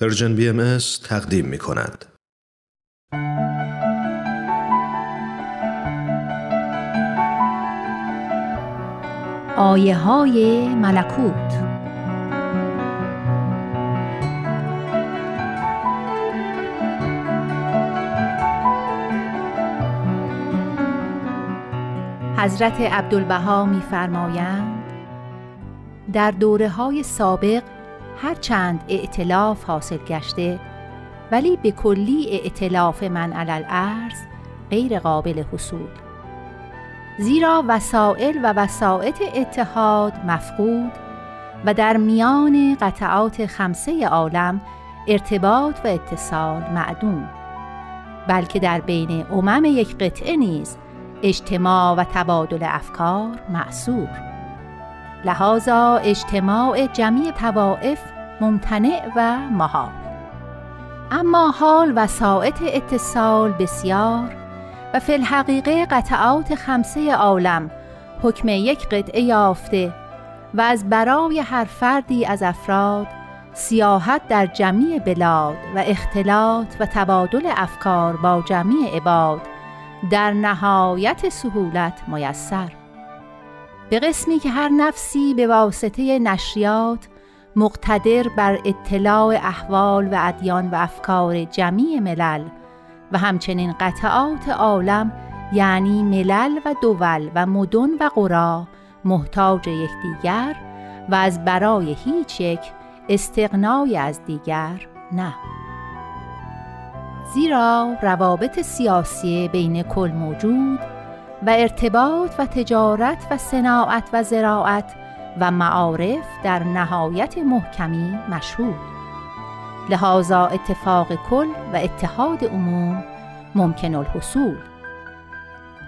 پرژن بی ام تقدیم می کند. آیه های ملکوت حضرت عبدالبها میفرمایند در دوره های سابق هرچند ائتلاف حاصل گشته ولی به کلی ائتلاف من علل ارز غیر قابل حصول. زیرا وسائل و وسائط اتحاد مفقود و در میان قطعات خمسه عالم ارتباط و اتصال معدوم. بلکه در بین امم یک قطعه نیز اجتماع و تبادل افکار معصور. لحاظا اجتماع جمعی توائف ممتنع و محال. اما حال وسائط اتصال بسیار و فی الحقیقه قطعات خمسه عالم حکم یک قطعه یافته و از برای هر فردی از افراد سیاحت در جمعی بلاد و اختلاط و تبادل افکار با جمعی عباد در نهایت سهولت میسر. به قسمی که هر نفسی به واسطه نشریات مقتدر بر اطلاع احوال و ادیان و افکار جمعی ملل و همچنین قطعات عالم یعنی ملل و دول و مدن و قرا محتاج یکدیگر و از برای هیچ یک استقنای از دیگر نه. زیرا روابط سیاسی بین کل موجود و ارتباط و تجارت و صناعت و زراعت و معارف در نهایت محکمی مشهود. لحاظا اتفاق کل و اتحاد عموم ممکن الحصول.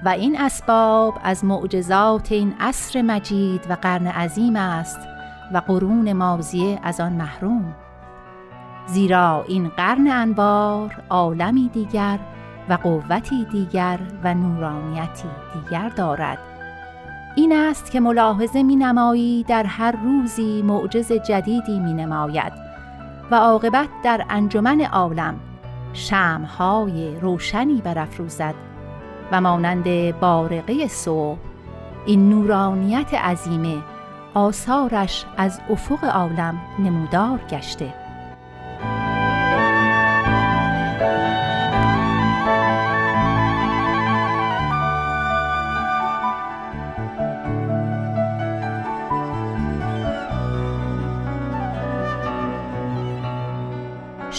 و این اسباب از معجزات این عصر مجید و قرن عظیم است و قرون مازیه از آن محروم. زیرا این قرن انوار عالمی دیگر و قوتی دیگر و نورانیتی دیگر دارد. این است که ملاحظه می نمایی در هر روزی معجز جدیدی می نماید و عاقبت در انجمن عالم شمهای روشنی برافروزد و مانند بارقه صبح این نورانیت عظیمه آثارش از افق عالم نمودار گشته.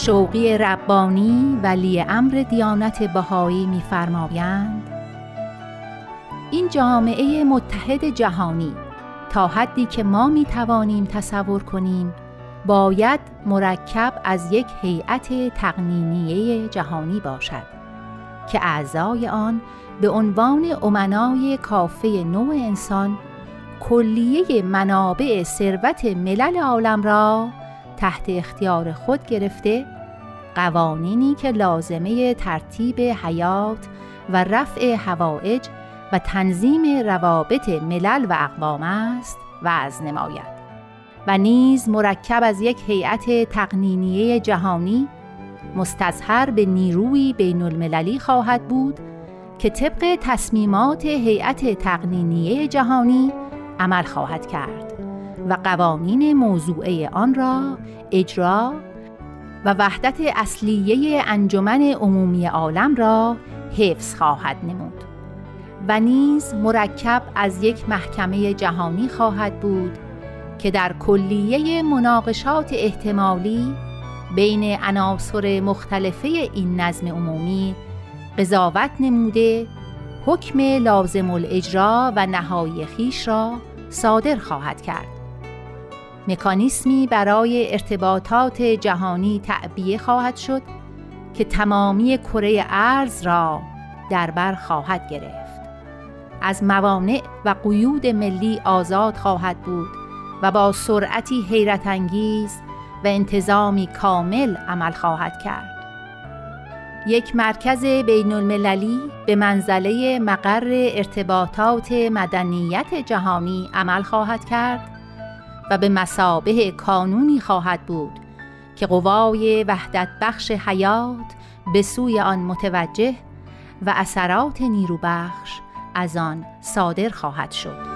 شوقی ربانی ولی امر دیانت بهایی میفرمایند. این جامعه متحد جهانی تا حدی که ما می توانیم تصور کنیم باید مرکب از یک هیئت تقنینیه جهانی باشد که اعضای آن به عنوان امنای کافه نوع انسان کلیه منابع ثروت ملل عالم را تحت اختیار خود گرفته قوانینی که لازمه ترتیب حیات و رفع هوایج و تنظیم روابط ملل و اقوام است وضع نماید و نیز مرکب از یک هیئت تقنینیه جهانی مستظهر به نیروی بین المللی خواهد بود که طبق تصمیمات هیئت تقنینیه جهانی عمل خواهد کرد. و قوانین موضوعه آن را اجرا و وحدت اصلیه انجمن عمومی عالم را حفظ خواهد نمود و نیز مرکب از یک محکمه جهانی خواهد بود که در کلیه مناقشات احتمالی بین عناصر مختلفه این نظم عمومی قضاوت نموده حکم لازم الاجرا و نهایی خیش را صادر خواهد کرد. مکانیسمی برای ارتباطات جهانی تعبیه خواهد شد که تمامی کره ارز را در بر خواهد گرفت. از موانع و قیود ملی آزاد خواهد بود و با سرعتی حیرت انگیز و انتظامی کامل عمل خواهد کرد. یک مرکز بین المللی به منزله مقر ارتباطات مدنیت جهانی عمل خواهد کرد و به مسابه کانونی خواهد بود که قوای وحدت بخش حیات به سوی آن متوجه و اثرات نیروبخش از آن صادر خواهد شد.